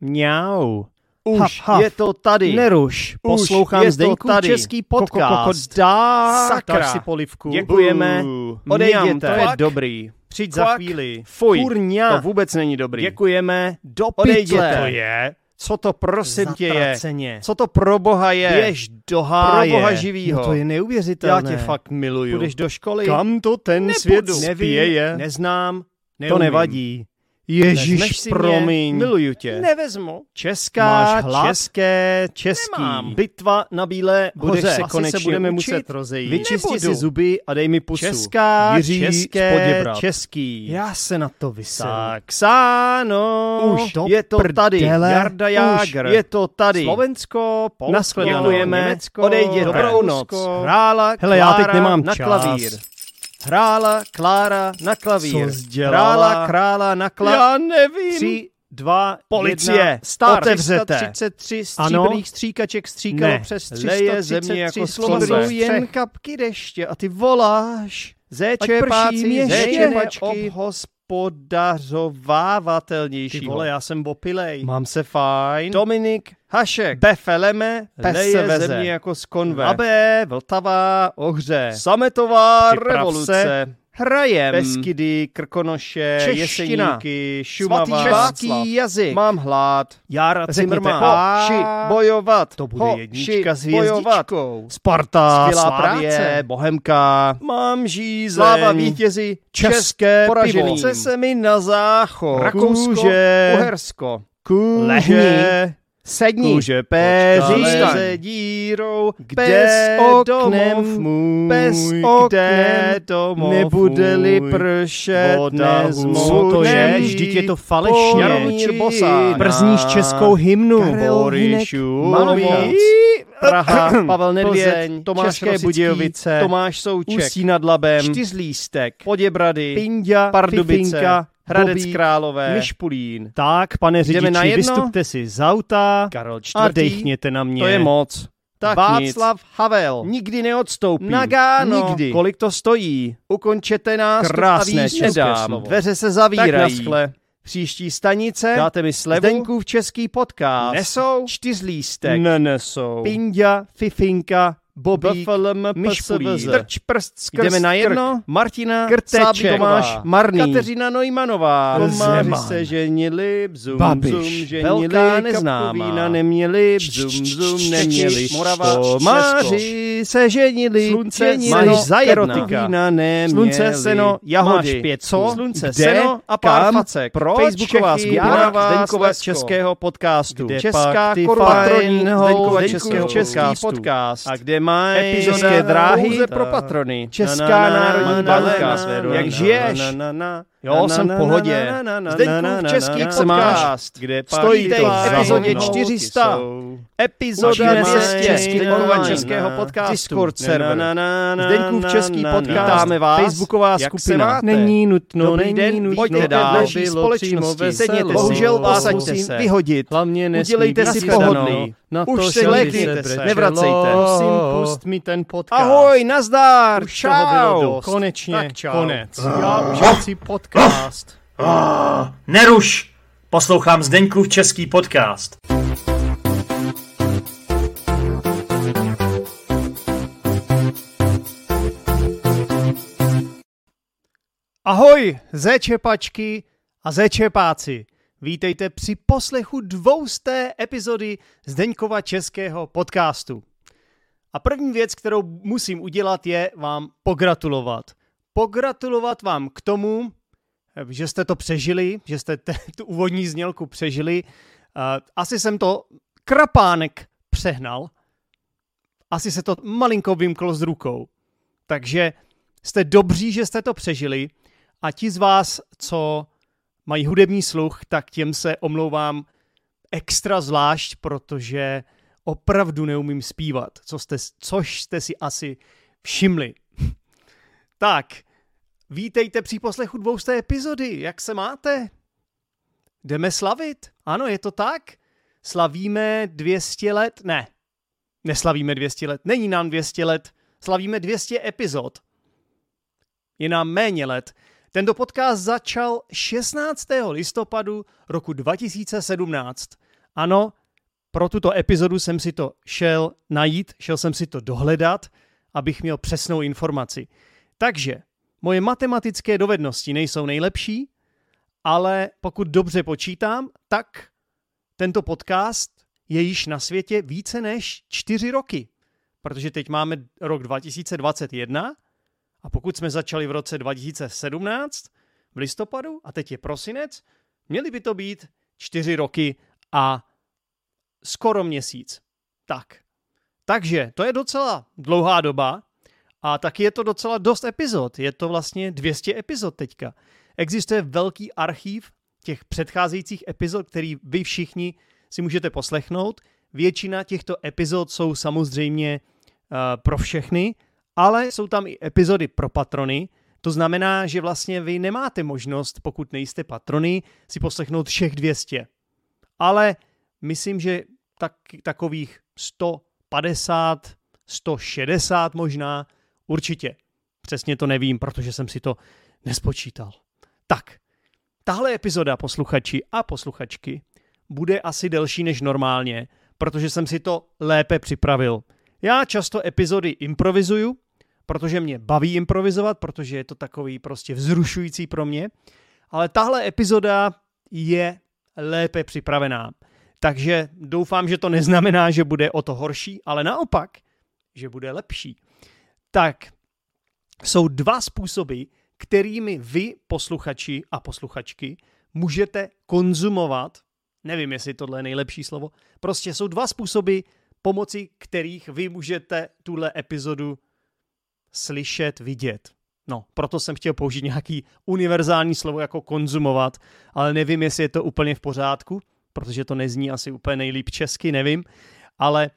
Mňau. Už Haf, haf. je to tady. Neruš, poslouchám je to Zdeňku tady. český podcast. dá. Sakra. Daj si polivku. Děkujeme. Odejděte. To je dobrý. Přijď za Kvak. chvíli. Fuj, Kurňa. to vůbec není dobrý. Děkujeme. Do Odejděte. To je. Co to prosím tě je? Zatraceně. Co to pro boha je? Běž do háje. Pro boha živýho. No to je neuvěřitelné. Já tě fakt miluju. Půjdeš do školy? Kam to ten Nepůjdu. svět Nevím, spěje? neznám, To neumím. nevadí. Ježíš, Vezmeš si promiň. Mě, miluju tě. Nevezmu. Česká, české, český. Nemám. Bitva na Bílé Budeš hoře. se Asi konečně se budeme učit? muset rozejít. Nebudu. Vyčisti si zuby a dej mi pusu. Česká, Jiří české, český. Já se na to vyseru. Saxano, Už do je to tady. Jarda Jágr, je to tady. Slovensko, Polsko. Děkujeme. Německo, Odejděte. Dobrou noc. Hrála Hele, já teď nemám na čas. klavír. Hrála Klára na klavír. Co? Hrála krála na klavír. Já nevím. Tři, dva, Policie. jedna, Start. otevřete. 33 Ano. stříbrných stříkaček stříkalo Ne. přes Leje 333 země jako střech. jen kapky deště a ty voláš. Zéče páci, zéče Pačky. obhospodařovávatelnější. Ty vole, já jsem opilej. Mám se fajn. Dominik Hašek. Befeleme, leje veze. země jako z konve. Labe, Vltava, Ohře. Sametová Připrav revoluce. se. Hrajem. Beskydy, Krkonoše, Čeština. Jeseníky, Šumava. Svatý. Český jazyk. Mám hlad. Jára Řekněte Cimrman. ho, ši, bojovat. To bude ho, jednička ši, s hvězdičkou. Sparta, Skvělá Slavě, práce. Bohemka. Mám žízeň. Sláva vítězi, české poraženým. pivo. Chce se mi na záchod. Rakousko, Kůže, Uhersko. kůže, Lehni. Sedni, Kůže Počkej. se dírou, Kde bez oknem domov můj, bez oknem domov nebude-li pršet, Co to je? Vždyť je to falešně. Brzníš českou hymnu. Malovic, Šulmoc. Praha, Pavel Plzeň, Tomáš České Rosický, Budějovice, Tomáš Souček, Ústí nad Labem, Čtyřlístek, Poděbrady, Pinďa, Pardubice, Fifinka, Hradec Bobík, Králové, Myšpulín. Tak, pane řidiči, vystupte si z auta Karel a IV. dechněte na mě. To je moc. Tak Václav nic. Havel. Nikdy neodstoupí. Nagano. Nikdy. Kolik to stojí? Ukončete nás Krásné a víc nedám. Dveře se zavírají. Tak naschle. Příští stanice. Dáte mi slevu? Zdeňkův český podcast. Nesou? Čtyřlístek. Nenesou. Pinďa, Fifinka, Bobík. PSVZ. Strč prst skrz Jdeme na jedno? krk. Martina, Krteček. Sábí Tomáš, Marný, Kateřina Neumannová, Komáři Zeman. se ženili, bzum, Babiš. bzum, ženili, Velká neznámá. Kapkovína neměli, bzum, bzum, neměli, Morava, Tomáři se ženili, Slunce, ženili, seno, za neměli, Slunce, seno, jahody, máš pětku. co, Slunce, kde, seno a pár kam, facek. proč, Facebooková skupina, Slezsko. českého podcastu. Kde Česká patroní Zdeňkova Zdeňkova českého český podcastu. podcast. A kde mají Epizoda české dráhy pouze pro patrony. Česká národní banka. Jak žiješ? Jo, jsem v pohodě. na, na, český máš? podcast. Kde pak Stojíte v epizodě holky 400. jsou. Epizoda Počínaje 200 Zdeňkova online. českého podcastu. Discord server. Zdeňkův na, český podcast. Vítáme vás. Facebooková skupina. Není nutno, není den, nutno. pojďte dál. Naší společnosti. Sedněte si. Bohužel vás musím se. vyhodit. Hlavně nesmí Udělejte si pohodlí. Už to, se se. Nevracejte. Prosím, pust mi ten podcast. Ahoj, nazdar, Už toho bylo čau. dost. Konečně, Tak čau. konec. Já už chci podcast. Ah, neruš! Poslouchám Zdeňkův český podcast. Ahoj, zéčepačky a zéčepáci. Vítejte při poslechu dvousté epizody Zdeňkova českého podcastu. A první věc, kterou musím udělat, je vám pogratulovat. Pogratulovat vám k tomu, že jste to přežili, že jste te, tu úvodní znělku přežili. Uh, asi jsem to krapánek přehnal. Asi se to malinko vymklo z rukou. Takže jste dobří, že jste to přežili a ti z vás, co mají hudební sluch, tak těm se omlouvám extra zvlášť, protože opravdu neumím zpívat, co jste, což jste si asi všimli. tak, vítejte při poslechu dvousté epizody, jak se máte? Jdeme slavit? Ano, je to tak? Slavíme 200 let? Ne, neslavíme 200 let, není nám 200 let, slavíme 200 epizod. Je nám méně let. Tento podcast začal 16. listopadu roku 2017 Ano, pro tuto epizodu jsem si to šel najít, šel jsem si to dohledat, abych měl přesnou informaci. Takže moje matematické dovednosti nejsou nejlepší, ale pokud dobře počítám, tak tento podcast je již na světě více než čtyři roky. Protože teď máme rok 2021 a pokud jsme začali v roce 2017 v listopadu a teď je prosinec, měly by to být čtyři roky a skoro měsíc. Tak. Takže to je docela dlouhá doba a taky je to docela dost epizod. Je to vlastně 200 epizod teďka. Existuje velký archív těch předcházejících epizod, který vy všichni si můžete poslechnout. Většina těchto epizod jsou samozřejmě uh, pro všechny, ale jsou tam i epizody pro patrony. To znamená, že vlastně vy nemáte možnost, pokud nejste patrony, si poslechnout všech 200. Ale myslím, že tak, takových 150, 160 možná, určitě. Přesně to nevím, protože jsem si to nespočítal. Tak, tahle epizoda posluchači a posluchačky bude asi delší než normálně, protože jsem si to lépe připravil. Já často epizody improvizuju, protože mě baví improvizovat, protože je to takový prostě vzrušující pro mě, ale tahle epizoda je lépe připravená. Takže doufám, že to neznamená, že bude o to horší, ale naopak, že bude lepší. Tak, jsou dva způsoby, kterými vy, posluchači a posluchačky, můžete konzumovat, nevím, jestli tohle je nejlepší slovo, prostě jsou dva způsoby, pomocí kterých vy můžete tuhle epizodu slyšet, vidět. No, proto jsem chtěl použít nějaký univerzální slovo jako konzumovat, ale nevím, jestli je to úplně v pořádku, protože to nezní asi úplně nejlíp česky, nevím, ale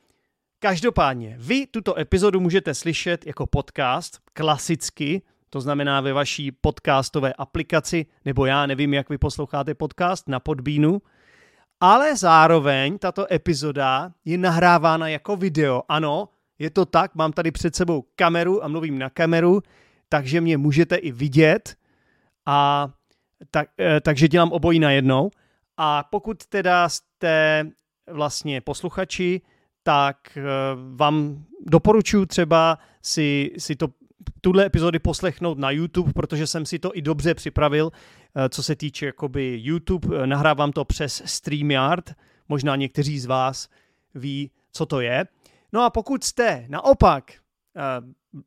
každopádně, vy tuto epizodu můžete slyšet jako podcast, klasicky, to znamená ve vaší podcastové aplikaci, nebo já nevím, jak vy posloucháte podcast na Podbínu, ale zároveň tato epizoda je nahrávána jako video. Ano, je to tak, mám tady před sebou kameru a mluvím na kameru, takže mě můžete i vidět a tak, eh, takže dělám obojí najednou. A pokud teda jste vlastně posluchači, tak eh, vám doporučuji třeba si, si to tuhle epizody poslechnout na YouTube, protože jsem si to i dobře připravil, eh, co se týče jakoby YouTube. Eh, nahrávám to přes StreamYard, možná někteří z vás ví, co to je. No a pokud jste naopak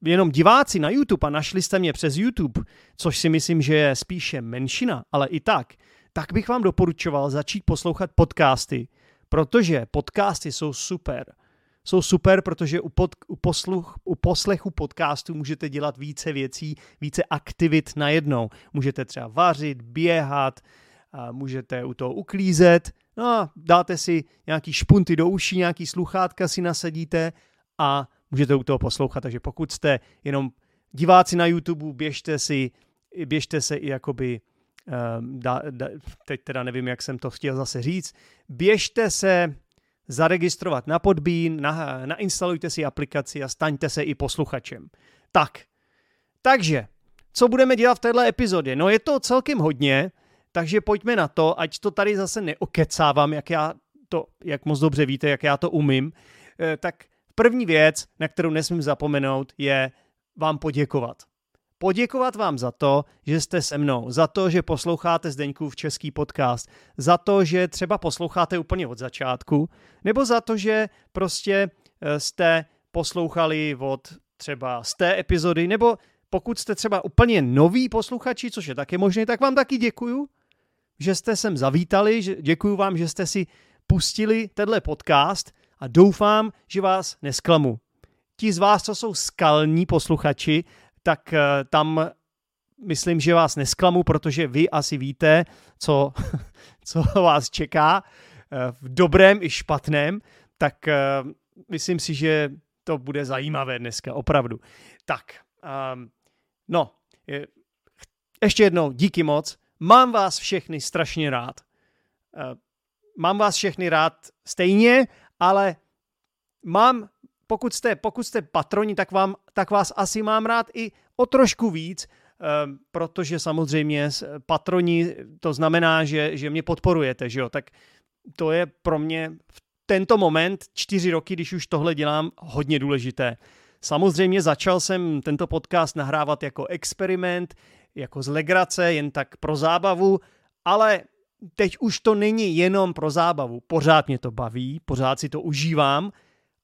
jenom diváci na YouTube a našli jste mě přes YouTube, což si myslím, že je spíše menšina, ale i tak, tak bych vám doporučoval začít poslouchat podcasty, protože podcasty jsou super. Jsou super, protože u, pod, u, posluch, u poslechu podcastu můžete dělat více věcí, více aktivit najednou. Můžete třeba vařit, běhat, a můžete u toho uklízet, no a dáte si nějaký špunty do uší, nějaký sluchátka si nasadíte a můžete u toho poslouchat. Takže pokud jste jenom diváci na YouTube, běžte si, běžte se i jakoby da, da, teď teda nevím, jak jsem to chtěl zase říct, běžte se zaregistrovat na Podbean, na, nainstalujte si aplikaci a staňte se i posluchačem. Tak, takže, co budeme dělat v této epizodě? No je to celkem hodně, takže pojďme na to, ať to tady zase neokecávám, jak já to, jak moc dobře víte, jak já to umím. E, tak první věc, na kterou nesmím zapomenout, je vám poděkovat poděkovat vám za to, že jste se mnou, za to, že posloucháte v český podcast, za to, že třeba posloucháte úplně od začátku, nebo za to, že prostě eh, jste poslouchali od třeba z té epizody, nebo pokud jste třeba úplně noví posluchači, což je taky možné, tak vám taky děkuju, že jste sem zavítali, že děkuju vám, že jste si pustili tenhle podcast a doufám, že vás nesklamu. Ti z vás, co jsou skalní posluchači, tak eh, tam myslím, že vás nesklamu, protože vy asi víte, co, co vás čeká eh, v dobrém i špatném, tak eh, myslím si, že to bude zajímavé dneska, opravdu. Tak, um, no, je, ještě jednou díky moc. Mám vás všechny strašně rád. Mám vás všechny rád stejně, ale mám pokud jste, pokud jste patroni, tak, vám, tak vás asi mám rád i o trošku víc, ehm, protože samozřejmě patroni, to znamená, že, že mě podporujete, že jo, tak to je pro mě v tento moment, čtyři roky, když už tohle dělám, hodně důležité. Samozřejmě začal jsem tento podcast nahrávat jako experiment, jako z legrace, jen tak pro zábavu, ale teď už to není jenom pro zábavu. Pořád mě to baví, pořád si to užívám,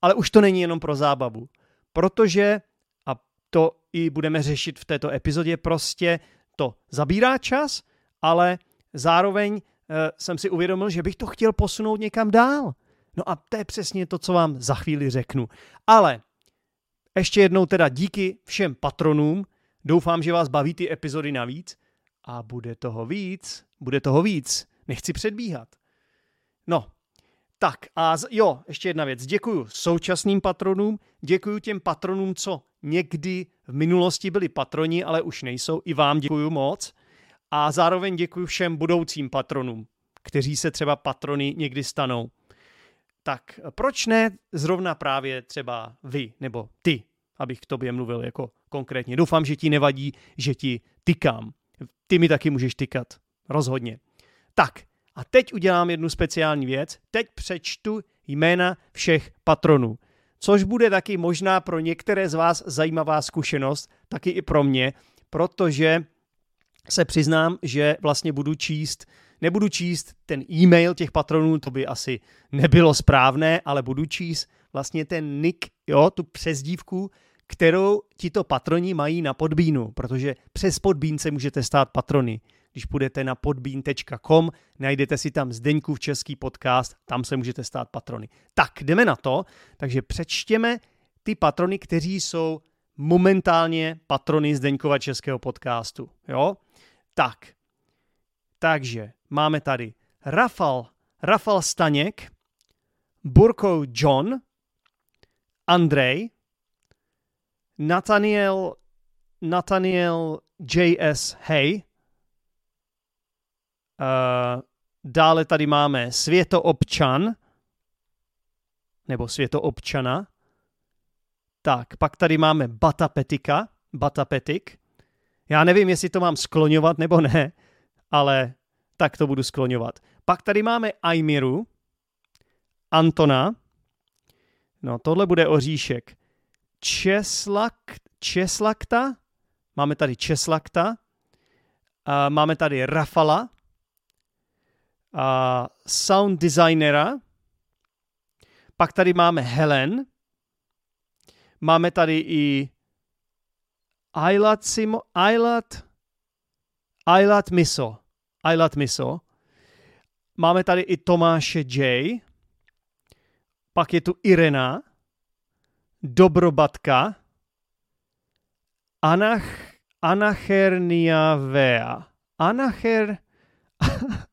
ale už to není jenom pro zábavu. Protože, a to i budeme řešit v této epizodě, prostě to zabírá čas, ale zároveň e, jsem si uvědomil, že bych to chtěl posunout někam dál. No a to je přesně to, co vám za chvíli řeknu. Ale ještě jednou teda díky všem patronům. Doufám, že vás baví ty epizody navíc. A bude toho víc, bude toho víc. Nechci předbíhat. No, tak a z, jo, ještě jedna věc. Děkuju současným patronům, děkuju těm patronům, co někdy v minulosti byli patroni, ale už nejsou. I vám děkuju moc. A zároveň děkuju všem budoucím patronům, kteří se třeba patrony někdy stanou. Tak proč ne zrovna právě třeba vy nebo ty, abych k tobě mluvil jako konkrétně. Doufám, že ti nevadí, že ti tykám. Ty mi taky můžeš tykat. Rozhodně. Tak, a teď udělám jednu speciální věc. Teď přečtu jména všech patronů. Což bude taky možná pro některé z vás zajímavá zkušenost, taky i pro mě, protože se přiznám, že vlastně budu číst, nebudu číst ten e-mail těch patronů, to by asi nebylo správné, ale budu číst vlastně ten nick, jo, tu přezdívku, kterou tito patroni mají na podbínu, protože přes podbínce můžete stát patrony. Když půjdete na podbín.com, najdete si tam Zdeňkův český podcast, tam se můžete stát patrony. Tak, jdeme na to. Takže přečtěme ty patrony, kteří jsou momentálně patrony Zdeňkova českého podcastu. Jo? Tak, takže máme tady Rafal, Rafal Staněk, Burko John, Andrej, Nathaniel, Nathaniel J.S. Hay, dále tady máme Světoobčan, nebo Světoobčana, tak, pak tady máme Batapetika, Batapetik. Já nevím, jestli to mám skloňovat nebo ne, ale tak to budu skloňovat. Pak tady máme Aimiru, Antona, no tohle bude oříšek. Česlak, Česlakta, máme tady Česlakta, a máme tady Rafala, a sound designera, pak tady máme Helen, máme tady i Aylat Simo, Aylat, Aylat Miso, Aylat Miso, máme tady i Tomáše J, pak je tu Irena, Dobrobatka, Anach, Anachernia Vea. Anacher...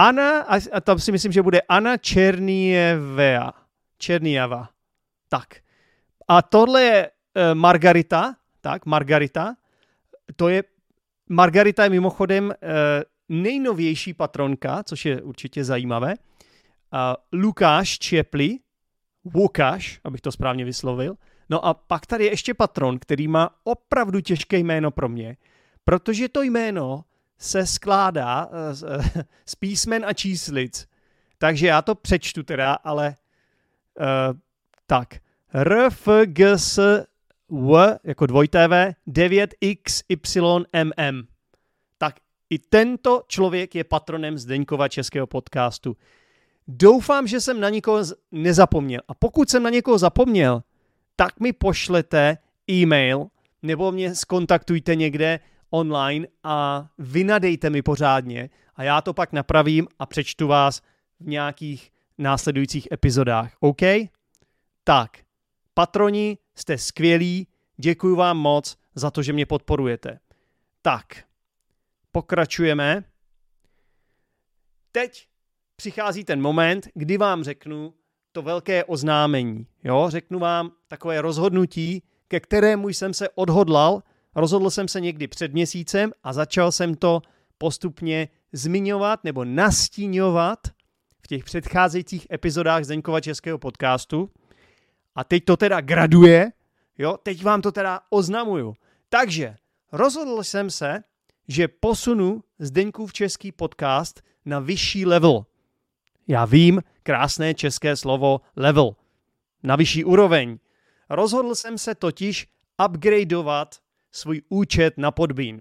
Ana, a tam si myslím, že bude Ana. Černieva. Tak. A tohle je uh, Margarita, tak, Margarita. To je, Margarita je mimochodem uh, nejnovější patronka, což je určitě zajímavé. Lukáš Čepli, Lukáš, abych to správně vyslovil. No a pak tady je ještě patron, který má opravdu těžké jméno pro mě, protože to jméno se skládá eh, z, eh, z písmen a číslic. Takže já to přečtu teda, ale uh, tak. R, F, G, S, W, jako dvojité V, 9, X, Y, M, M. Tak i tento člověk je patronem Zdeňkova českého podcastu. Doufám, že jsem na nikoho nezapomněl. A pokud jsem na někoho zapomněl, tak mi pošlete e-mail nebo mě skontaktujte někde online a vynadejte mi pořádně a já to pak napravím a přečtu vás v nějakých následujících epizodách. OK? Tak, patroni, jste skvělí, děkuji vám moc za to, že mě podporujete. Tak, pokračujeme. Teď přichází ten moment, kdy vám řeknu to velké oznámení. Jo, řeknu vám takové rozhodnutí, ke kterému jsem se odhodlal Rozhodl jsem se někdy před měsícem a začal jsem to postupně zmiňovat nebo nastíňovat v těch předcházejících epizodách Zdeňkova českého podcastu. A teď to teda graduje, jo, teď vám to teda oznamuju. Takže rozhodl jsem se, že posunu Zdeňkův český podcast na vyšší level. Já vím, krásné české slovo level. Na vyšší úroveň. Rozhodl jsem se totiž upgradeovat svůj účet na Podbean.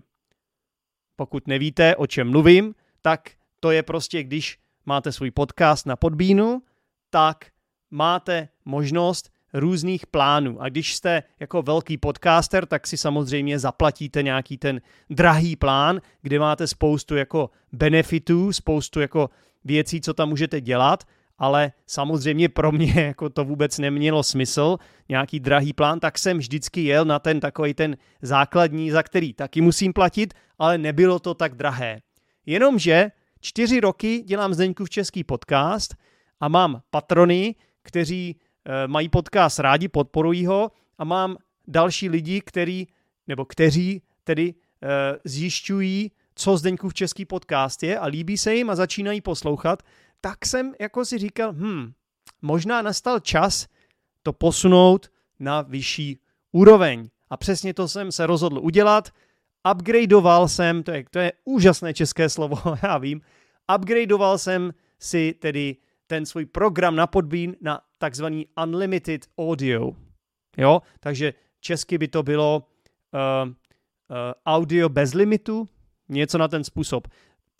Pokud nevíte, o čem mluvím, tak to je prostě, když máte svůj podcast na Podbeanu, tak máte možnost různých plánů. A když jste jako velký podcaster, tak si samozřejmě zaplatíte nějaký ten drahý plán, kde máte spoustu jako benefitů, spoustu jako věcí, co tam můžete dělat, ale samozřejmě pro mě jako to vůbec nemělo smysl, nějaký drahý plán, tak jsem vždycky jel na ten takový ten základní, za který taky musím platit, ale nebylo to tak drahé. Jenomže čtyři roky dělám Zdeňku v český podcast a mám patrony, kteří e, mají podcast rádi, podporují ho a mám další lidi, který, nebo kteří tedy e, zjišťují, co Zdeňku v český podcast je a líbí se jim a začínají poslouchat, tak jsem jako si říkal, hm, možná nastal čas to posunout na vyšší úroveň. A přesně to jsem se rozhodl udělat. Upgradeoval jsem, to je, to je úžasné české slovo, já vím, upgradeoval jsem si tedy ten svůj program na Podbean na takzvaný Unlimited Audio. Jo, takže česky by to bylo uh, uh, audio bez limitu, něco na ten způsob.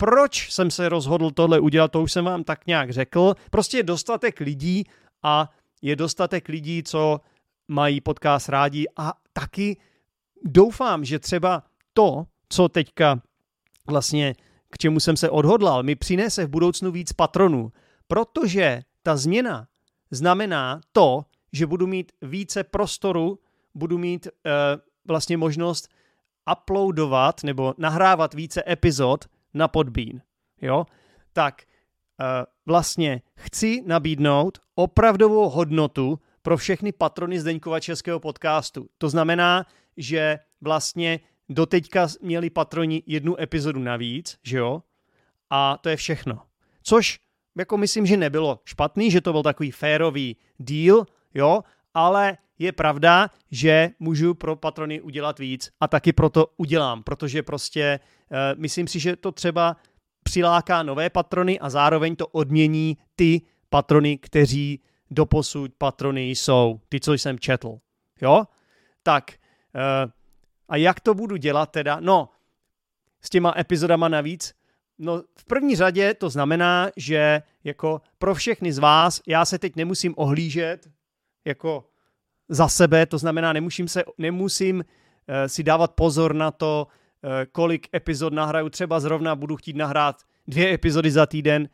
Proč jsem se rozhodl tohle udělat, to už jsem vám tak nějak řekl. Prostě je dostatek lidí a je dostatek lidí, co mají podcast rádi a taky doufám, že třeba to, co teďka vlastně k čemu jsem se odhodlal, mi přinese v budoucnu víc patronů, protože ta změna znamená to, že budu mít více prostoru, budu mít uh, vlastně možnost uploadovat nebo nahrávat více epizod na Podbean. Jo? Tak uh, vlastně chci nabídnout opravdovou hodnotu pro všechny patrony Zdeňkova českého podcastu. To znamená, že vlastně doteďka měli patroni jednu epizodu navíc, že jo? A to je všechno. Což jako myslím, že nebylo špatný, že to byl takový férový deal, jo, ale je pravda, že můžu pro patrony udělat víc a taky proto udělám, protože prostě uh, myslím si, že to třeba přiláká nové patrony a zároveň to odmění ty patrony, kteří doposud patrony jsou, ty, co jsem četl. Jo? Tak, uh, a jak to budu dělat teda? No, s těma epizodama navíc, No, v první řadě to znamená, že jako pro všechny z vás, já se teď nemusím ohlížet jako za sebe, to znamená, nemusím, se, nemusím uh, si dávat pozor na to, uh, kolik epizod nahraju, třeba zrovna budu chtít nahrát dvě epizody za týden,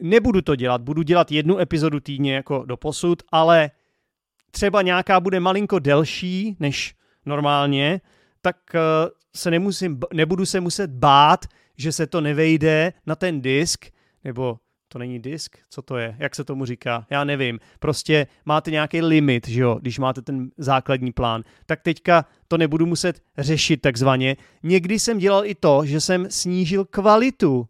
nebudu to dělat, budu dělat jednu epizodu týdně jako do posud, ale třeba nějaká bude malinko delší než normálně, tak uh, se nemusím, nebudu se muset bát, že se to nevejde na ten disk, nebo to není disk, co to je, jak se tomu říká, já nevím. Prostě máte nějaký limit, že jo, když máte ten základní plán. Tak teďka to nebudu muset řešit takzvaně. Někdy jsem dělal i to, že jsem snížil kvalitu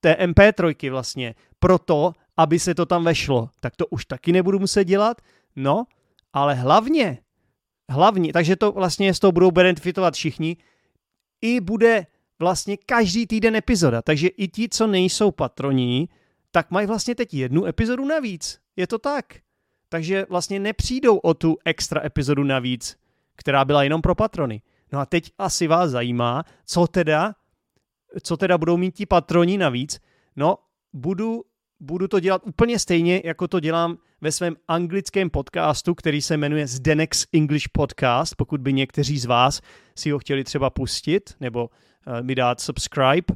té MP3 vlastně, proto, aby se to tam vešlo. Tak to už taky nebudu muset dělat. No, ale hlavně, hlavně, takže to vlastně z toho budou benefitovat všichni, i bude vlastně každý týden epizoda. Takže i ti, co nejsou patroní, tak mají vlastně teď jednu epizodu navíc. Je to tak. Takže vlastně nepřijdou o tu extra epizodu navíc, která byla jenom pro patrony. No a teď asi vás zajímá, co teda, co teda budou mít ti patroni navíc. No, budu, budu to dělat úplně stejně, jako to dělám ve svém anglickém podcastu, který se jmenuje Zdenex English Podcast, pokud by někteří z vás si ho chtěli třeba pustit, nebo uh, mi dát subscribe,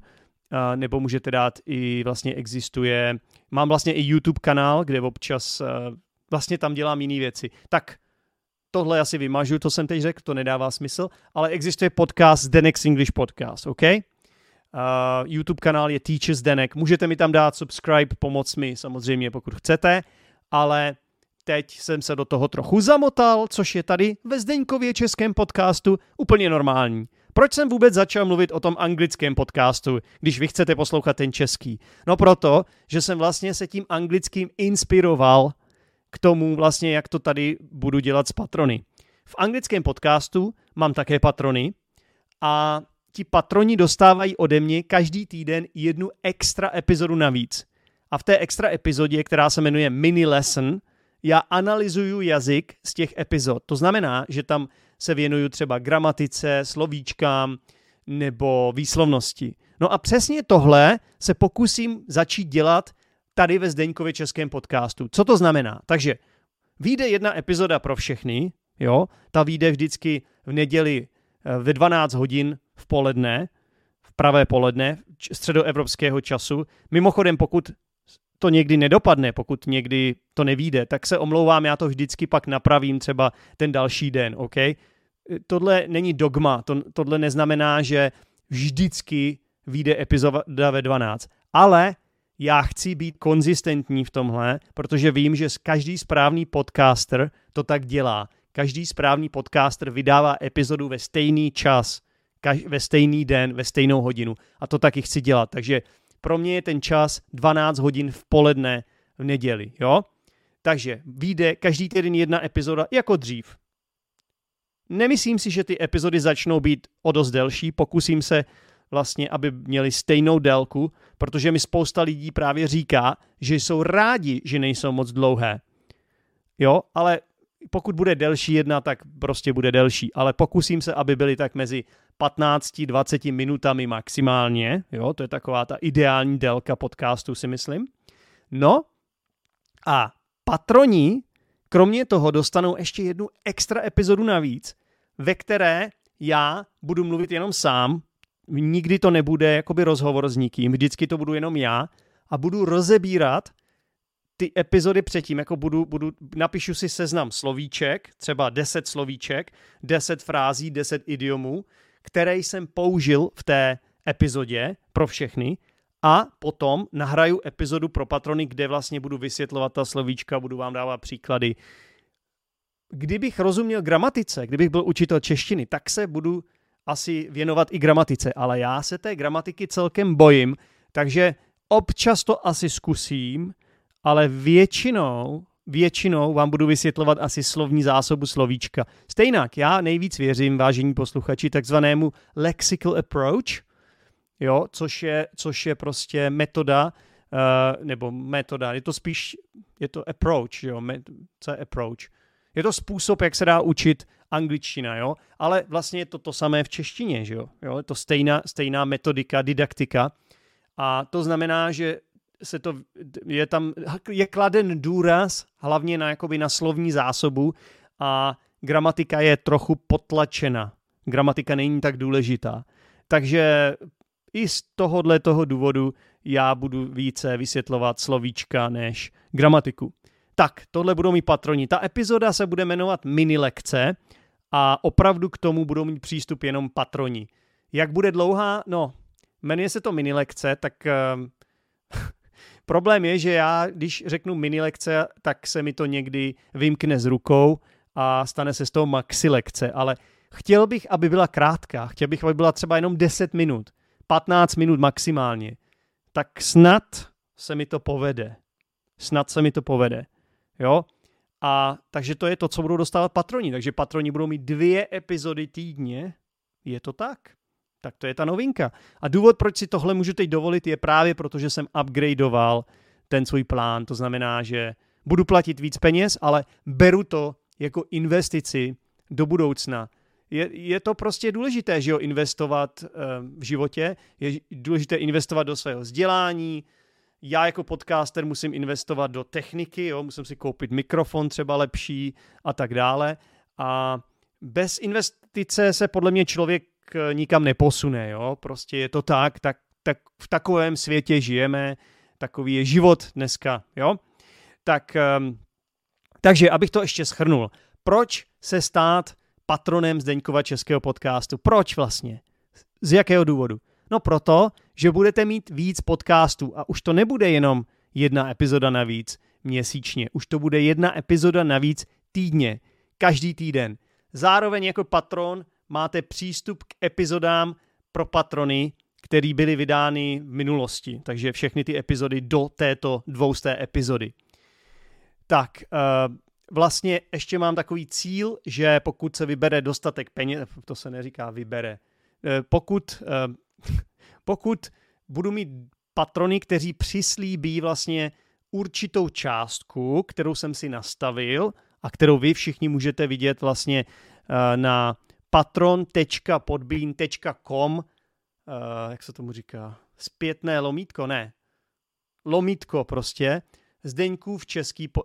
nebo můžete dát i vlastně existuje, mám vlastně i YouTube kanál, kde občas uh, vlastně tam dělám jiné věci. Tak tohle asi vymažu, to jsem teď řekl, to nedává smysl, ale existuje podcast The Next English Podcast, OK? Uh, YouTube kanál je Teachers Denek, můžete mi tam dát subscribe, pomoct mi samozřejmě, pokud chcete, ale teď jsem se do toho trochu zamotal, což je tady ve Zdeňkově českém podcastu úplně normální. Proč jsem vůbec začal mluvit o tom anglickém podcastu, když vy chcete poslouchat ten český? No proto, že jsem vlastně se tím anglickým inspiroval k tomu vlastně, jak to tady budu dělat s patrony. V anglickém podcastu mám také patrony a ti patroni dostávají ode mě každý týden jednu extra epizodu navíc. A v té extra epizodě, která se jmenuje Mini Lesson, já analyzuju jazyk z těch epizod. To znamená, že tam se věnuju třeba gramatice, slovíčkám nebo výslovnosti. No a přesně tohle se pokusím začít dělat tady ve Zdeňkově českém podcastu. Co to znamená? Takže vyjde jedna epizoda pro všechny, jo, ta vyjde vždycky v neděli eh, ve 12 hodin v poledne, v pravé poledne středoevropského času. Mimochodem, pokud to někdy nedopadne, pokud někdy to nevíde, tak se omlouvám, já to vždycky pak napravím třeba ten další den, OK? Tohle není dogma, to, tohle neznamená, že vždycky vyjde epizoda ve 12, ale já chci být konzistentní v tomhle, protože vím, že každý správný podcaster to tak dělá. Každý správný podcaster vydává epizodu ve stejný čas, ve stejný den, ve stejnou hodinu. A to taky chci dělat. Takže pro mě je ten čas 12 hodin v poledne v neděli, jo? Takže vyjde každý týden jedna epizoda jako dřív. Nemyslím si, že ty epizody začnou být o dost delší, pokusím se vlastně, aby měli stejnou délku, protože mi spousta lidí právě říká, že jsou rádi, že nejsou moc dlouhé. Jo, ale pokud bude delší jedna, tak prostě bude delší, ale pokusím se, aby byly tak mezi 15-20 minutami maximálně, jo, to je taková ta ideální délka podcastu, si myslím. No a patroni kromě toho dostanou ještě jednu extra epizodu navíc, ve které já budu mluvit jenom sám, nikdy to nebude jakoby rozhovor s nikým, vždycky to budu jenom já a budu rozebírat ty epizody předtím, jako budu, budu, napíšu si seznam slovíček, třeba 10 slovíček, 10 frází, 10 idiomů, které jsem použil v té epizodě pro všechny a potom nahraju epizodu pro patrony, kde vlastně budu vysvětlovat ta slovíčka, budu vám dávat příklady. Kdybych rozuměl gramatice, kdybych byl učitel češtiny, tak se budu asi věnovat i gramatice, ale já se té gramatiky celkem bojím, takže občas to asi zkusím, ale většinou, většinou vám budu vysvětlovat asi slovní zásobu slovíčka. Stejnak, já nejvíc věřím, vážení posluchači, takzvanému lexical approach, jo, což je, což je prostě metoda, uh, nebo metoda, je to spíš, je to approach, jo, co je approach? Je to způsob, jak se dá učit angličtina, jo, ale vlastně je to to samé v češtině, že jo, jo? je to stejná, stejná metodika, didaktika a to znamená, že se to, je tam, je kladen důraz hlavně na, jakoby na slovní zásobu a gramatika je trochu potlačena. Gramatika není tak důležitá. Takže i z tohohle toho důvodu já budu více vysvětlovat slovíčka než gramatiku. Tak, tohle budou mít patroni. Ta epizoda se bude jmenovat mini lekce a opravdu k tomu budou mít přístup jenom patroni. Jak bude dlouhá? No, jmenuje se to mini lekce, tak uh, problém je, že já, když řeknu mini lekce, tak se mi to někdy vymkne z rukou a stane se z toho maxi lekce, ale chtěl bych, aby byla krátká, chtěl bych, aby byla třeba jenom 10 minut, 15 minut maximálně, tak snad se mi to povede. Snad se mi to povede. Jo? A takže to je to, co budou dostávat patroni. Takže patroni budou mít dvě epizody týdně. Je to tak? Tak to je ta novinka. A důvod, proč si tohle můžu teď dovolit, je právě proto, že jsem upgradeoval ten svůj plán. To znamená, že budu platit víc peněz, ale beru to jako investici do budoucna. Je, je to prostě důležité, že jo, investovat uh, v životě. Je důležité investovat do svého vzdělání, já jako podcaster musím investovat do techniky, jo, musím si koupit mikrofon třeba lepší a tak dále. A bez investice se podle mě člověk eh, nikam neposune, jo. Prostě je to tak, tak, tak v takovém světě žijeme, takový je život dneska, jo. Tak, um, takže abych to ještě schrnul. Proč se stát patronem Zdeňkova českého podcastu? Proč vlastně? Z jakého důvodu? No proto, že budete mít víc podcastů a už to nebude jenom jedna epizoda navíc měsíčně, už to bude jedna epizoda navíc týdně, každý týden. Zároveň jako patron máte přístup k epizodám pro patrony, které byly vydány v minulosti, takže všechny ty epizody do této dvousté epizody. Tak, uh, vlastně ještě mám takový cíl, že pokud se vybere dostatek peněz, to se neříká vybere, uh, pokud uh, pokud budu mít patrony, kteří přislíbí vlastně určitou částku, kterou jsem si nastavil a kterou vy všichni můžete vidět vlastně na patron.podbean.com uh, jak se tomu říká? Zpětné lomítko? Ne. Lomítko prostě. Zdeňkův český po,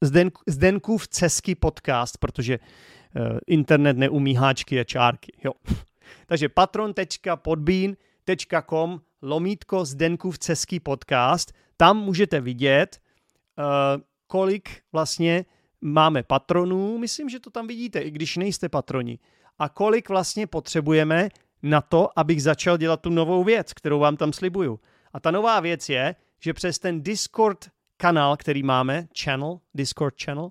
Zden, Zdeňkův český podcast, protože uh, internet neumí háčky a čárky. Jo. Takže patron.podbean.com lomítko Zdeňkův český podcast. Tam můžete vidět, uh, kolik vlastně máme patronů. Myslím, že to tam vidíte, i když nejste patroni. A kolik vlastně potřebujeme na to, abych začal dělat tu novou věc, kterou vám tam slibuju. A ta nová věc je, že přes ten Discord kanál, který máme, channel, Discord channel, uh,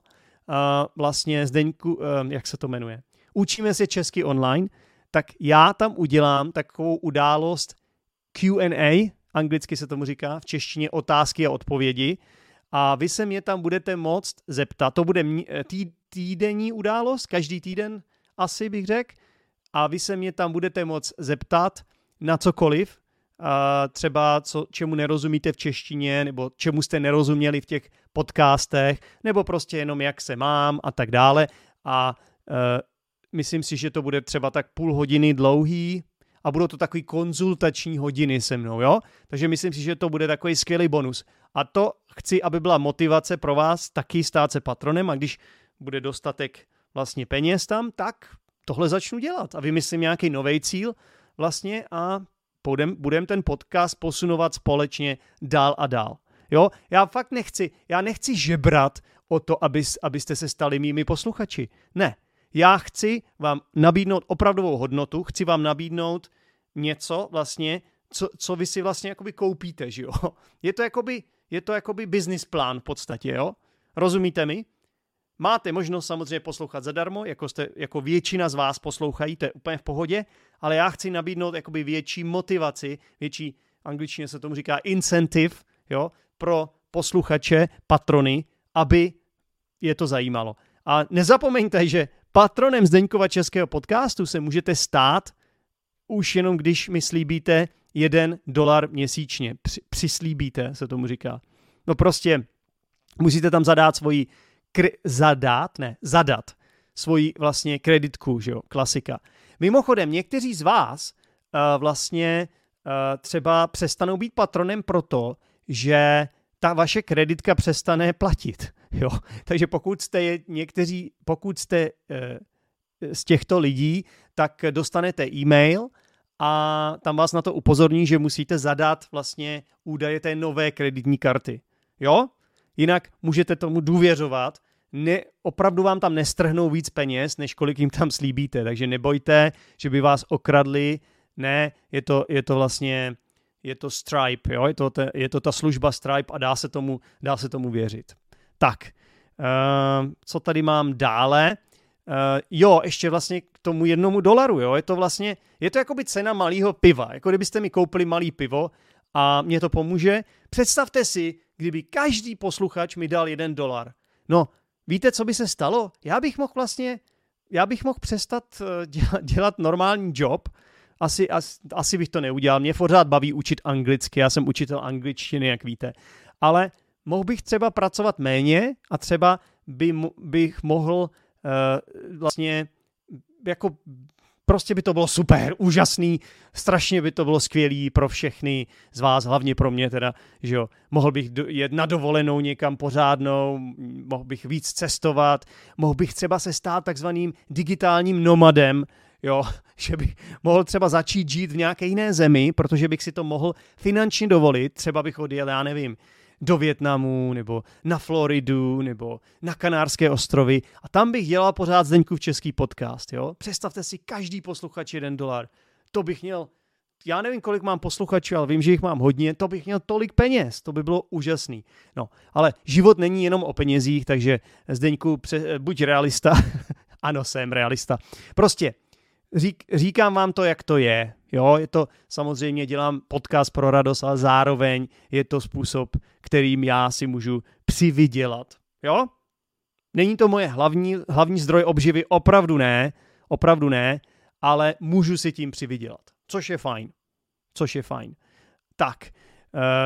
vlastně Zdeňku, uh, jak se to jmenuje, učíme se česky online, tak já tam udělám takovou událost Q&A, anglicky se tomu říká, v češtině otázky a odpovědi, a vy se mě tam budete moct zeptat. To bude tý, týdenní událost, každý týden asi bych řekl, a vy se mě tam budete moct zeptat na cokoliv, a třeba co, čemu nerozumíte v češtině, nebo čemu jste nerozuměli v těch podcastech, nebo prostě jenom jak se mám a tak dále. A uh, myslím si, že to bude třeba tak půl hodiny dlouhý a budou to takový konzultační hodiny se mnou, jo? Takže myslím si, že to bude takový skvělý bonus. A to chci, aby byla motivace pro vás taky stát se patronem a když bude dostatek vlastně peněz tam, tak tohle začnu dělat a vymyslím nějaký nový cíl vlastně a budem, budem ten podcast posunovat společně dál a dál. Jo, já fakt nechci, já nechci žebrat o to, aby, abyste se stali mými posluchači. Ne, já chci vám nabídnout opravdovou hodnotu, chci vám nabídnout něco vlastně, co, co vy si vlastně jakoby koupíte, že jo. Je to jakoby, je to jakoby business plán v podstatě, jo. Rozumíte mi? Máte možnost samozřejmě poslouchat zadarmo, jako, jste, jako většina z vás poslouchají, to je úplně v pohodě, ale já chci nabídnout jakoby větší motivaci, větší, angličtině se tomu říká incentive, jo, pro posluchače, patrony, aby je to zajímalo. A nezapomeňte, že patronem Zdeňkova českého podcastu se můžete stát už jenom když mi slíbíte jeden dolar měsíčně. Při, přislíbíte, se tomu říká. No prostě musíte tam zadat svoji kre- zadat, ne, zadat svoji vlastně kreditku, že jo, klasika. Mimochodem, někteří z vás uh, vlastně uh, třeba přestanou být patronem proto, že ta vaše kreditka přestane platit. Jo? Takže pokud jste někteří, pokud jste uh, z těchto lidí, tak dostanete e-mail a tam vás na to upozorní, že musíte zadat vlastně údaje té nové kreditní karty. Jo? Jinak můžete tomu důvěřovat, ne, opravdu vám tam nestrhnou víc peněz, než kolik jim tam slíbíte, takže nebojte, že by vás okradli, ne, je to, je to vlastně, je to Stripe, jo? Je, to je to ta služba Stripe a dá se tomu, dá se tomu věřit. Tak, uh, co tady mám dále? Uh, jo, ještě vlastně k tomu jednomu dolaru, jo, je to vlastně, je to jako by cena malého piva, jako kdybyste mi koupili malý pivo a mě to pomůže. Představte si, kdyby každý posluchač mi dal jeden dolar. No, víte, co by se stalo? Já bych mohl vlastně, já bych mohl přestat eh, dělat, dělat normální job, asi, asi, asi bych to neudělal. Mě pořád baví učit anglicky, já jsem učitel angličtiny, jak víte. Ale mohl bych třeba pracovat méně a třeba by, bych mohl uh, vlastně jako prostě by to bylo super, úžasný, strašně by to bylo skvělý pro všechny z vás, hlavně pro mě teda, že jo, mohl bych jet na dovolenou někam pořádnou, mohl bych víc cestovat, mohl bych třeba se stát takzvaným digitálním nomadem, jo, že bych mohl třeba začít žít v nějaké jiné zemi, protože bych si to mohl finančně dovolit, třeba bych odjel, já nevím, do Větnamu, nebo na Floridu, nebo na Kanárské ostrovy a tam bych dělal pořád v český podcast, jo. Představte si, každý posluchač jeden dolar. To bych měl, já nevím, kolik mám posluchačů, ale vím, že jich mám hodně, to bych měl tolik peněz, to by bylo úžasný. No, ale život není jenom o penězích, takže Zdeňku, pře- buď realista, ano, jsem realista. Prostě řík, říkám vám to, jak to je. Jo, je to samozřejmě, dělám podcast pro radost, ale zároveň je to způsob, kterým já si můžu přivydělat. Jo? Není to moje hlavní, hlavní zdroj obživy, opravdu ne, opravdu ne, ale můžu si tím přivydělat, což je fajn. Což je fajn. Tak,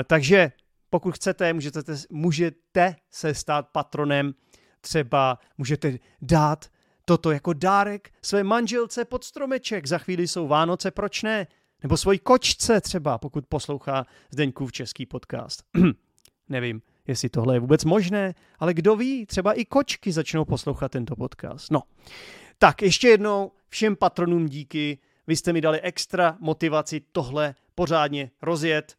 takže pokud chcete, můžete, můžete se stát patronem, třeba můžete dát toto jako dárek své manželce pod stromeček. Za chvíli jsou Vánoce, proč ne? Nebo svoji kočce třeba, pokud poslouchá Zdeňkův český podcast. Nevím, jestli tohle je vůbec možné, ale kdo ví, třeba i kočky začnou poslouchat tento podcast. No, tak ještě jednou všem patronům díky, vy jste mi dali extra motivaci tohle pořádně rozjet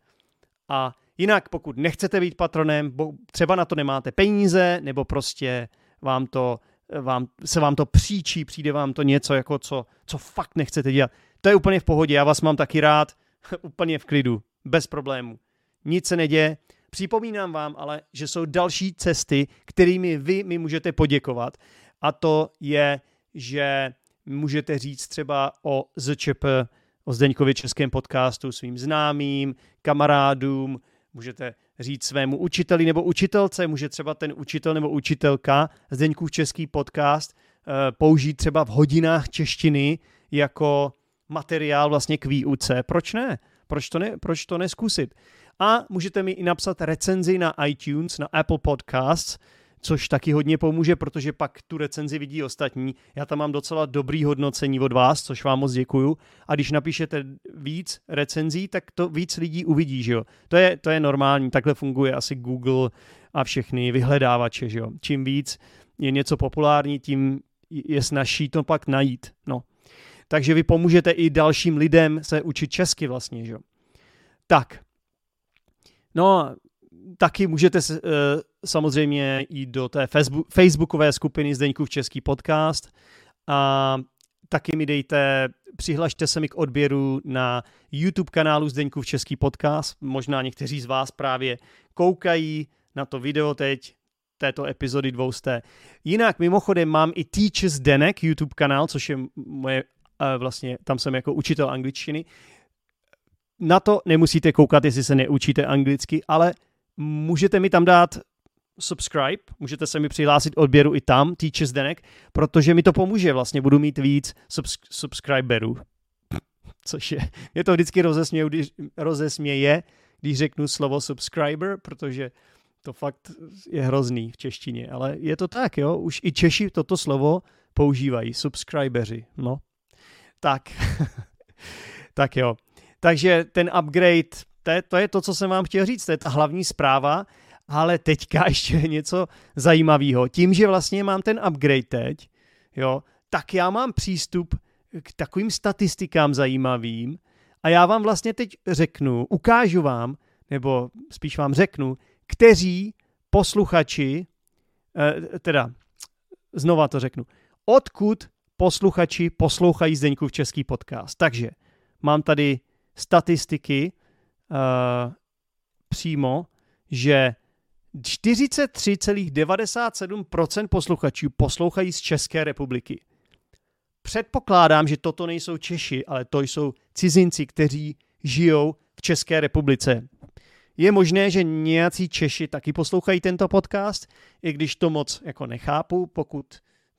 a jinak pokud nechcete být patronem, bo třeba na to nemáte peníze, nebo prostě vám to, vám, se vám to příčí, přijde vám to něco, jako co, co fakt nechcete dělat, to je úplně v pohodě, já vás mám taky rád, úplně v klidu, bez problémů. Nic se neděje. Připomínám vám ale, že jsou další cesty, kterými vy mi můžete poděkovat. A to je, že můžete říct třeba o ZČP, o Zdeňkově českém podcastu svým známým, kamarádům, můžete říct svému učiteli nebo učitelce, může třeba ten učitel nebo učitelka Zdeňkův český podcast uh, použít třeba v hodinách češtiny jako materiál vlastně k výuce. Proč ne? Proč to, ne, proč to neskusit? A můžete mi i napsat recenzi na iTunes, na Apple Podcasts, což taky hodně pomůže, protože pak tu recenzi vidí ostatní. Já tam mám docela dobrý hodnocení od vás, což vám moc děkuju. A když napíšete víc recenzí, tak to víc lidí uvidí, že jo. To je, to je normální, takhle funguje asi Google a všechny vyhledávače, že jo. Čím víc je něco populární, tím je snažší to pak najít. No. Takže vy pomůžete i dalším lidem se učit česky vlastně, že jo. Tak. No, taky můžete uh, samozřejmě jít do té Facebook, facebookové skupiny Zdeňkův český podcast a taky mi dejte, přihlašte se mi k odběru na YouTube kanálu Zdeňkův český podcast. Možná někteří z vás právě koukají na to video teď, této epizody dvousté. Jinak mimochodem mám i Teachers Denek YouTube kanál, což je moje vlastně tam jsem jako učitel angličtiny. Na to nemusíte koukat, jestli se neučíte anglicky, ale můžete mi tam dát subscribe, můžete se mi přihlásit odběru i tam, Teachers Denek, protože mi to pomůže, vlastně budu mít víc subs- subscriberů. Což je, je to vždycky rozesměje, když, rozesměje, když řeknu slovo subscriber, protože to fakt je hrozný v češtině, ale je to tak, jo, už i Češi toto slovo používají, subscribeři, no. Tak, tak jo. Takže ten upgrade, to je, to je to, co jsem vám chtěl říct, to je ta hlavní zpráva, ale teďka ještě něco zajímavého. Tím, že vlastně mám ten upgrade teď, jo, tak já mám přístup k takovým statistikám zajímavým a já vám vlastně teď řeknu, ukážu vám, nebo spíš vám řeknu, kteří posluchači, eh, teda znova to řeknu, odkud posluchači poslouchají Zdeňkův český podcast. Takže mám tady statistiky uh, přímo, že 43,97% posluchačů poslouchají z České republiky. Předpokládám, že toto nejsou Češi, ale to jsou cizinci, kteří žijou v České republice. Je možné, že nějací Češi taky poslouchají tento podcast, i když to moc jako nechápu, pokud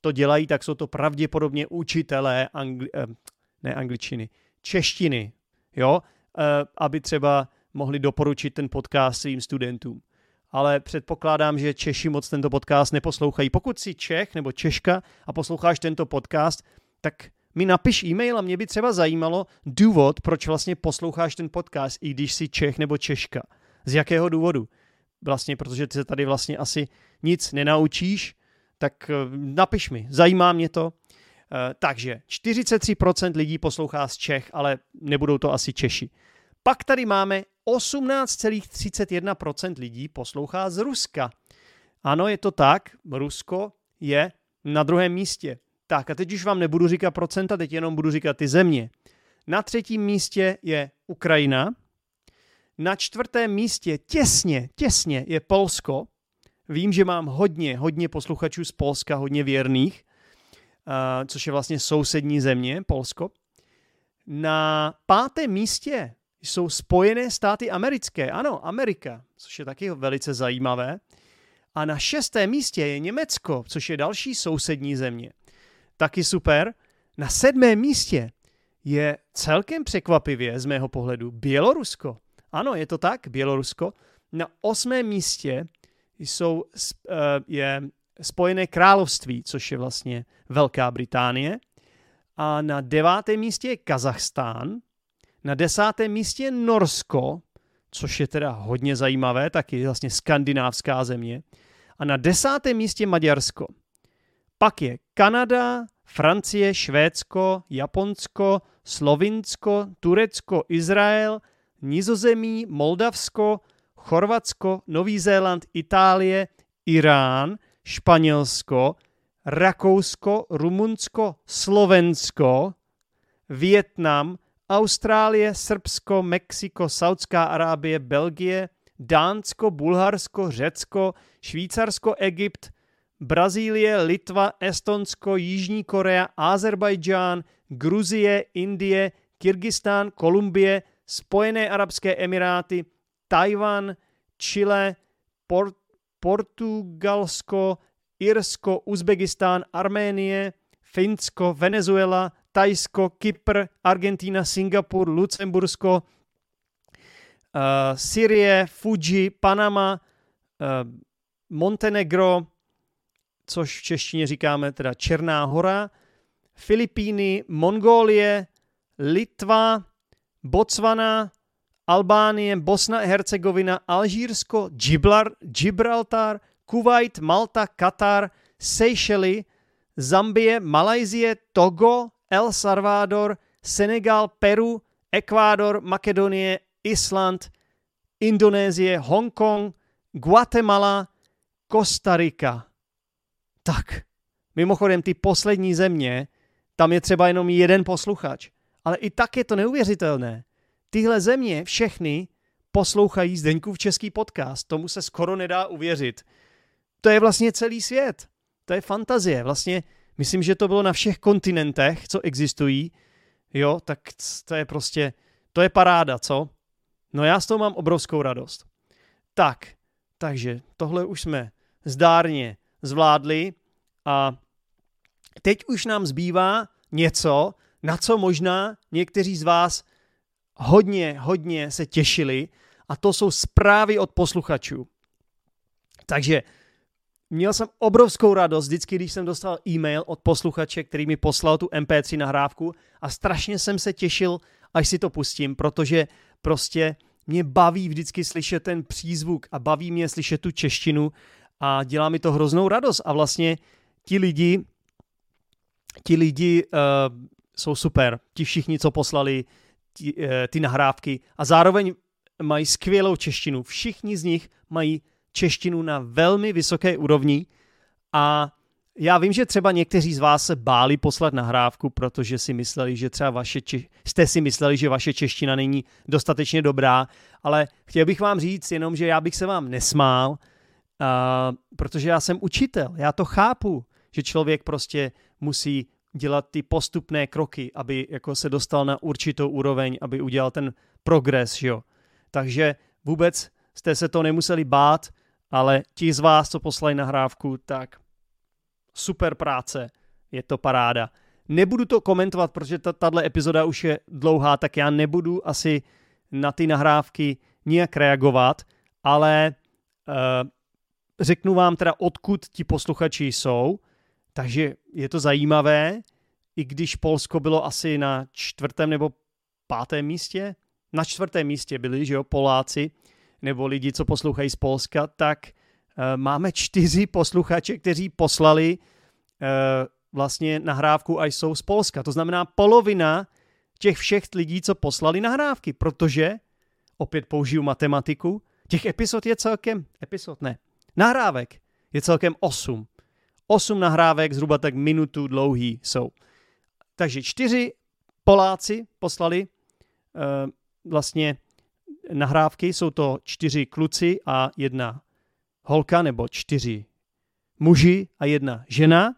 to dělají, tak jsou to pravděpodobně učitelé angli, eh, ne angličtiny, češtiny, jo, eh, aby třeba mohli doporučit ten podcast svým studentům. Ale předpokládám, že Češi moc tento podcast neposlouchají. Pokud jsi Čech nebo Češka a posloucháš tento podcast, tak mi napiš e-mail a mě by třeba zajímalo důvod, proč vlastně posloucháš ten podcast, i když jsi Čech nebo Češka. Z jakého důvodu? Vlastně, protože ty se tady vlastně asi nic nenaučíš, tak eh, napiš mi, zajímá mě to. Eh, takže 43% lidí poslouchá z Čech, ale nebudou to asi Češi. Pak tady máme 18,31% lidí poslouchá z Ruska. Ano, je to tak, Rusko je na druhém místě. Tak a teď už vám nebudu říkat procenta, teď jenom budu říkat ty země. Na třetím místě je Ukrajina, na čtvrtém místě těsně, těsně je Polsko Vím, že mám hodně, hodně posluchačů z Polska, hodně věrných, což je vlastně sousední země, Polsko. Na pátém místě jsou Spojené státy americké. Ano, Amerika, což je taky velice zajímavé. A na šestém místě je Německo, což je další sousední země. Taky super. Na sedmém místě je celkem překvapivě z mého pohledu Bělorusko. Ano, je to tak, Bělorusko. Na osmém místě jsou, uh, je Spojené království, což je vlastně Velká Británie. A na devátém místě je Kazachstán. Na desátém místě je Norsko, což je teda hodně zajímavé, taky vlastně skandinávská země. A na desátém místě Maďarsko. Pak je Kanada, Francie, Švédsko, Japonsko, Slovinsko, Turecko, Izrael, Nizozemí, Moldavsko, Chorvatsko, Nový Zéland, Itálie, Irán, Španělsko, Rakousko, Rumunsko, Slovensko, Vietnam, Austrálie, Srbsko, Mexiko, Saudská Arábie, Belgie, Dánsko, Bulharsko, Řecko, Švýcarsko, Egypt, Brazílie, Litva, Estonsko, Jižní Korea, Azerbajdžán, Gruzie, Indie, Kyrgyzstán, Kolumbie, Spojené arabské emiráty, Tajvan, Chile, Port- Portugalsko, Irsko, Uzbekistán, Arménie, Finsko, Venezuela, Tajsko, Kypr, Argentina, Singapur, Lucembursko, uh, Syrie, Fuji, Panama, uh, Montenegro, což v češtině říkáme teda Černá hora, Filipíny, Mongólie, Litva, Botswana, Albánie, Bosna a Hercegovina, Alžírsko, Giblar, Gibraltar, Kuwait, Malta, Katar, Seychely, Zambie, Malajzie, Togo, El Salvador, Senegal, Peru, Ekvádor, Makedonie, Island, Indonésie, Hongkong, Guatemala, Kostarika. Tak, mimochodem ty poslední země, tam je třeba jenom jeden posluchač. Ale i tak je to neuvěřitelné. Tyhle země všechny poslouchají Zdeňkův český podcast. Tomu se skoro nedá uvěřit. To je vlastně celý svět. To je fantazie. Vlastně myslím, že to bylo na všech kontinentech, co existují. Jo, tak to je prostě, to je paráda, co? No já z toho mám obrovskou radost. Tak, takže tohle už jsme zdárně zvládli a teď už nám zbývá něco, na co možná někteří z vás hodně, hodně se těšili a to jsou zprávy od posluchačů. Takže měl jsem obrovskou radost vždycky, když jsem dostal e-mail od posluchače, který mi poslal tu MP3 nahrávku a strašně jsem se těšil, až si to pustím, protože prostě mě baví vždycky slyšet ten přízvuk a baví mě slyšet tu češtinu a dělá mi to hroznou radost a vlastně ti lidi, ti lidi uh, jsou super, ti všichni, co poslali uh, ty nahrávky a zároveň mají skvělou češtinu. Všichni z nich mají češtinu na velmi vysoké úrovni a já vím, že třeba někteří z vás se báli poslat nahrávku, protože si mysleli, že třeba vaše če- jste si mysleli, že vaše čeština není dostatečně dobrá, ale chtěl bych vám říct jenom, že já bych se vám nesmál, uh, protože já jsem učitel, já to chápu, že člověk prostě musí dělat ty postupné kroky, aby jako se dostal na určitou úroveň, aby udělal ten progres, jo. Takže vůbec jste se to nemuseli bát, ale ti z vás, co poslali nahrávku, tak super práce, je to paráda. Nebudu to komentovat, protože tahle epizoda už je dlouhá, tak já nebudu asi na ty nahrávky nijak reagovat, ale uh, řeknu vám teda, odkud ti posluchači jsou, takže je to zajímavé, i když Polsko bylo asi na čtvrtém nebo pátém místě, na čtvrtém místě byli, že jo, Poláci, nebo lidi, co poslouchají z Polska, tak uh, máme čtyři posluchače, kteří poslali uh, vlastně nahrávku a jsou z Polska. To znamená polovina těch všech lidí, co poslali nahrávky, protože, opět použiju matematiku, těch epizod je celkem, epizod ne, nahrávek je celkem osm. Osm nahrávek, zhruba tak minutu dlouhý jsou. Takže čtyři Poláci poslali uh, vlastně nahrávky, jsou to čtyři kluci a jedna holka, nebo čtyři muži a jedna žena.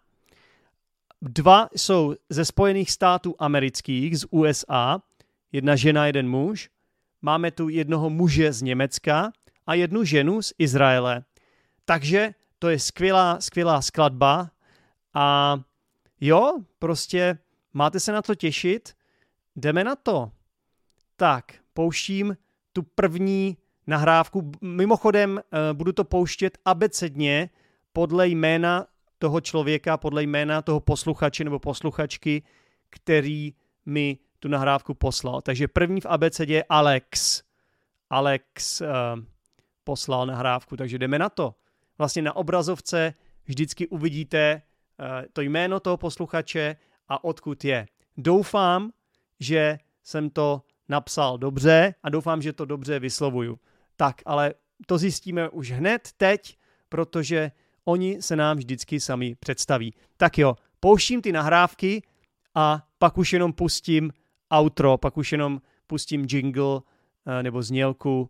Dva jsou ze Spojených států amerických, z USA, jedna žena, jeden muž. Máme tu jednoho muže z Německa a jednu ženu z Izraele. Takže to je skvělá, skvělá skladba a jo, prostě máte se na to těšit, jdeme na to. Tak, pouštím tu první nahrávku. Mimochodem, uh, budu to pouštět abecedně podle jména toho člověka, podle jména toho posluchače nebo posluchačky, který mi tu nahrávku poslal. Takže první v abecedě je Alex. Alex uh, poslal nahrávku, takže jdeme na to. Vlastně na obrazovce vždycky uvidíte uh, to jméno toho posluchače a odkud je. Doufám, že jsem to napsal dobře a doufám, že to dobře vyslovuju. Tak, ale to zjistíme už hned teď, protože oni se nám vždycky sami představí. Tak jo, pouštím ty nahrávky a pak už jenom pustím outro, pak už jenom pustím jingle eh, nebo znělku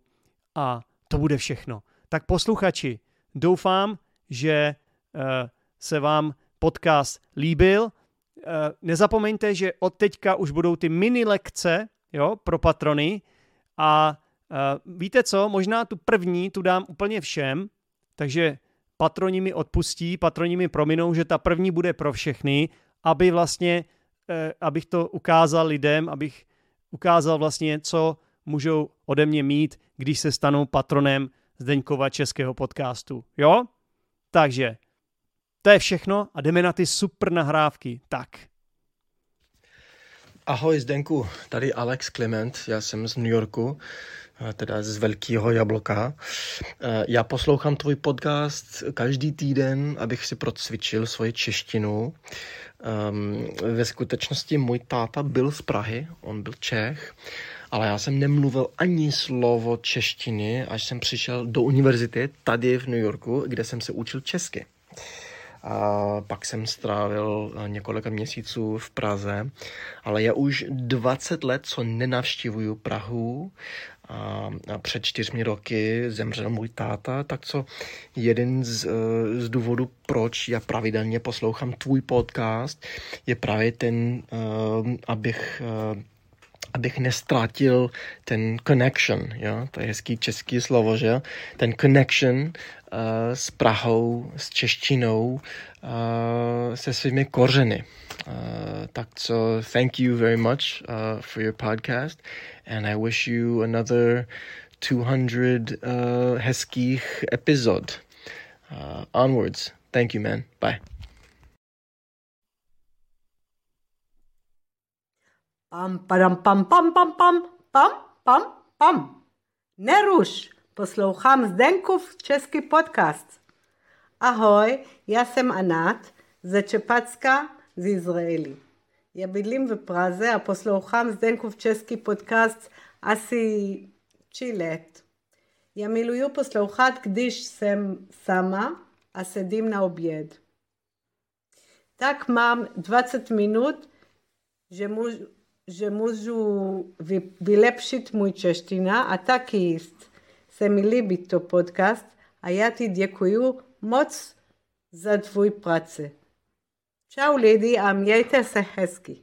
a to bude všechno. Tak posluchači, doufám, že eh, se vám podcast líbil. Eh, nezapomeňte, že od teďka už budou ty mini lekce jo, pro patrony a víte co, možná tu první tu dám úplně všem, takže patroni mi odpustí, patroni mi prominou, že ta první bude pro všechny, aby vlastně Eh, abych to ukázal lidem, abych ukázal vlastně, co můžou ode mě mít, když se stanou patronem Zdeňkova českého podcastu. Jo? Takže to je všechno a jdeme na ty super nahrávky. Tak. Ahoj Zdenku, tady Alex Clement, já jsem z New Yorku, eh, teda z Velkého jablka. Eh, já poslouchám tvůj podcast každý týden, abych si procvičil svoji češtinu. Um, ve skutečnosti můj táta byl z Prahy, on byl Čech, ale já jsem nemluvil ani slovo češtiny, až jsem přišel do univerzity tady v New Yorku, kde jsem se učil česky. A pak jsem strávil eh, několika měsíců v Praze, ale já už 20 let, co nenavštěvuju Prahu a, a před čtyřmi roky zemřel můj táta, tak co jeden z, eh, z důvodů, proč já pravidelně poslouchám tvůj podcast, je právě ten, uh, abych abych nestratil ten connection, jo? to je hezký český slovo, že ten connection uh, s Prahou, s češtinou, uh, se svými kořeny. Uh, tak so thank you very much uh, for your podcast and I wish you another 200 uh, hezkých epizod. Uh, onwards. Thank you, man. Bye. Pam, padam, pam, pam, pam, pam, pam, pam, pam. Neruš, poslouchám Zdenkův český podcast. Ahoj, já jsem Anat ze Čepacka z Izraeli. Já bydlím v Praze a poslouchám Zdenkův český podcast asi tři let. Já miluju poslouchat, když jsem sama a sedím na oběd. Tak mám 20 minut, že můžu, že můžu vylepšit můj čeština a taky se mi líbí to podcast a já ti děkuju moc za tvůj práci. Čau lidi a mějte se hezky.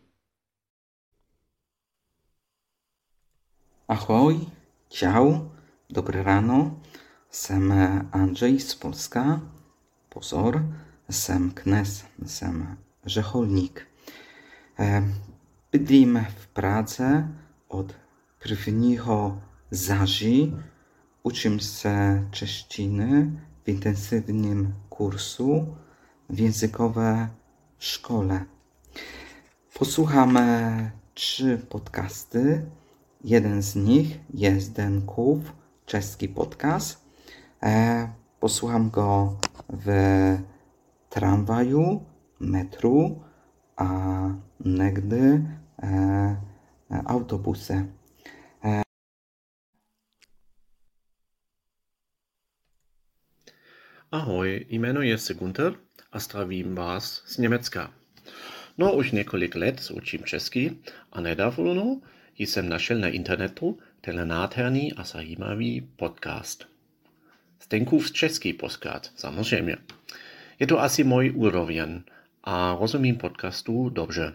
Ahoj, čau, dobré ráno, jsem Andrzej z Polska. Pozor, jsem knes, jsem řeholník. E, bydlím v Praze od prvního září. Učím se češtiny w intensywnym kursu w językowej szkole. Posłuchamy trzy podcasty. Jeden z nich jest Denków, czeski podcast. E, posłucham go w tramwaju, metru, a negdy e, autobusy. Ahoj, jmenuji se Gunther a zdravím vás z Německa. No už několik let učím česky a nedávno jsem našel na internetu ten nádherný a zajímavý podcast. Zdenkův český podcast, samozřejmě. Je to asi můj úroveň a rozumím podcastu dobře.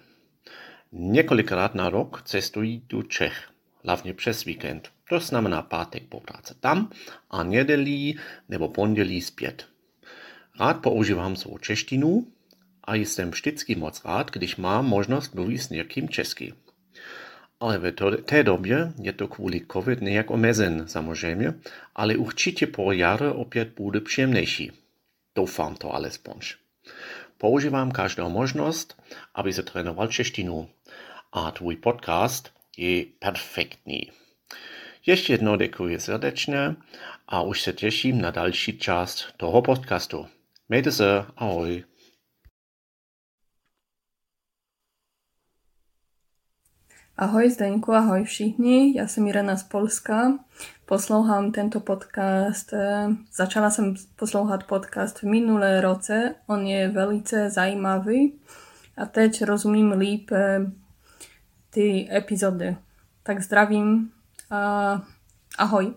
Několikrát na rok cestuji do Čech, hlavně přes víkend. To znamená pátek po práci tam a nedělí nebo pondělí zpět. Rád používám svou češtinu a jsem vždycky moc rád, když mám možnost mluvit s někým česky. ale v té době je to kvůli COVID nějak omezen samozřejmě, ale určitě po jare opět bude příjemnější. Doufám to alespoň. Používám každou možnost, aby se trénoval češtinu. A tvůj podcast je perfektní. Ještě jednou děkuji srdečně a už se těším na další část toho podcastu. Mějte se, ahoj. Ahoj Zdeňku, ahoj všichni, já jsem Irena z Polska, poslouchám tento podcast, eh, začala jsem poslouchat podcast v minulé roce, on je velice zajímavý a teď rozumím líp ty epizody. Tak zdravím a ahoj.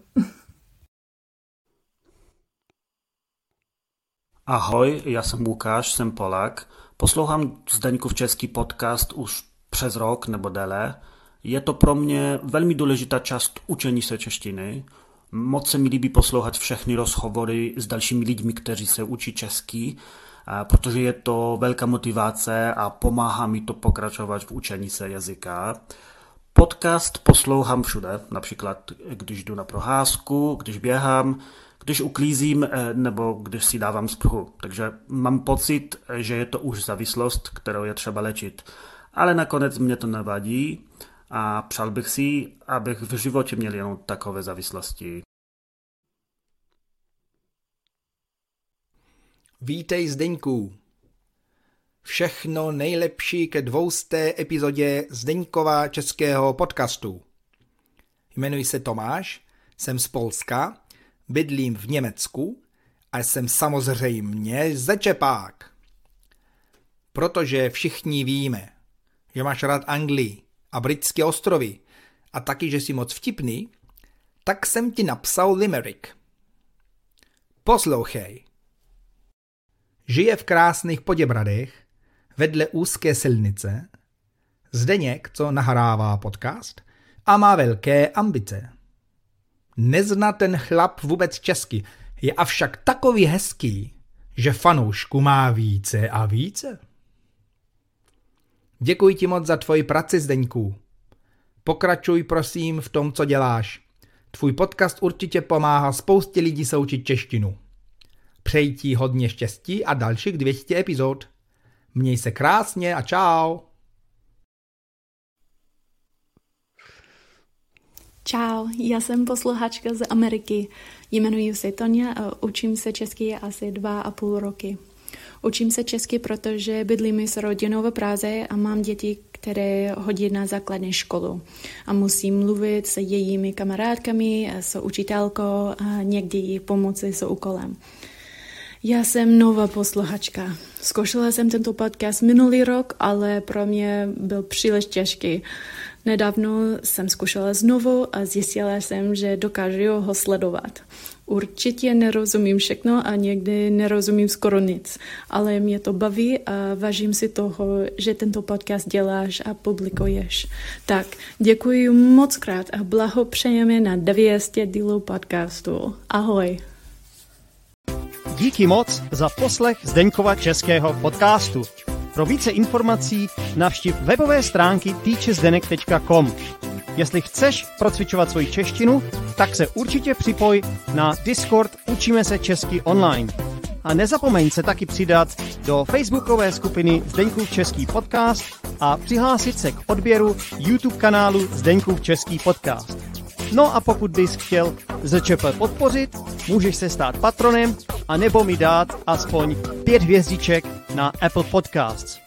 Ahoj, já jsem Lukáš, jsem Polak. Poslouchám Zdeňkův český podcast už přes rok nebo déle. Je to pro mě velmi důležitá část učení se češtiny. Moc se mi líbí poslouchat všechny rozhovory s dalšími lidmi, kteří se učí český, protože je to velká motivace a pomáhá mi to pokračovat v učení se jazyka. Podcast poslouchám všude, například když jdu na proházku, když běhám, když uklízím eh, nebo když si dávám spruhu. Takže mám pocit, že je to už závislost, kterou je třeba léčit. Ale nakonec mě to nevadí a přál bych si, abych v životě měl jenom takové závislosti. Vítej Zdeňku. Všechno nejlepší ke dvousté epizodě Zdeňkova českého podcastu. Jmenuji se Tomáš, jsem z Polska, bydlím v Německu a jsem samozřejmě zečepák. Protože všichni víme, že máš rád Anglii a britské ostrovy a taky, že jsi moc vtipný, tak jsem ti napsal limerick. Poslouchej. Žije v krásných Poděbradech, vedle úzké silnice, Zdeněk, co nahrává podcast, a má velké ambice. Nezná ten chlap vůbec česky, je avšak takový hezký, že fanoušku má více a více. Děkuji ti moc za tvoji práci, Zdeňku. Pokračuj prosím v tom, co děláš. Tvůj podcast určitě pomáhá spoustě lidí se učit češtinu. Přeji ti hodně štěstí a dalších 200 epizod. Měj se krásně a čau. Čau, já jsem posluchačka z Ameriky. Jmenuji se Tonia a učím se česky asi dva a půl roky. Učím se česky, protože bydlím s rodinou v Praze a mám děti, které hodí na základní školu. A musím mluvit s jejími kamarádkami, s učitelkou a někdy jí pomoci s úkolem. Já jsem nová posluchačka. Zkoušela jsem tento podcast minulý rok, ale pro mě byl příliš těžký. Nedávno jsem zkoušela znovu a zjistila jsem, že dokážu ho sledovat. Určitě nerozumím všechno a někdy nerozumím skoro nic, ale mě to baví a vážím si toho, že tento podcast děláš a publikuješ. Tak, děkuji moc krát a blahopřejeme na 200 dílů podcastu. Ahoj. Díky moc za poslech Zdeňkova českého podcastu. Pro více informací navštiv webové stránky teachesdenek.com. Jestli chceš procvičovat svoji češtinu, tak se určitě připoj na Discord Učíme se česky online. A nezapomeň se taky přidat do facebookové skupiny Zdeňkův český podcast a přihlásit se k odběru YouTube kanálu Zdeňkův český podcast. No a pokud bys chtěl ZČP podpořit, můžeš se stát patronem a nebo mi dát aspoň pět hvězdiček na Apple Podcasts.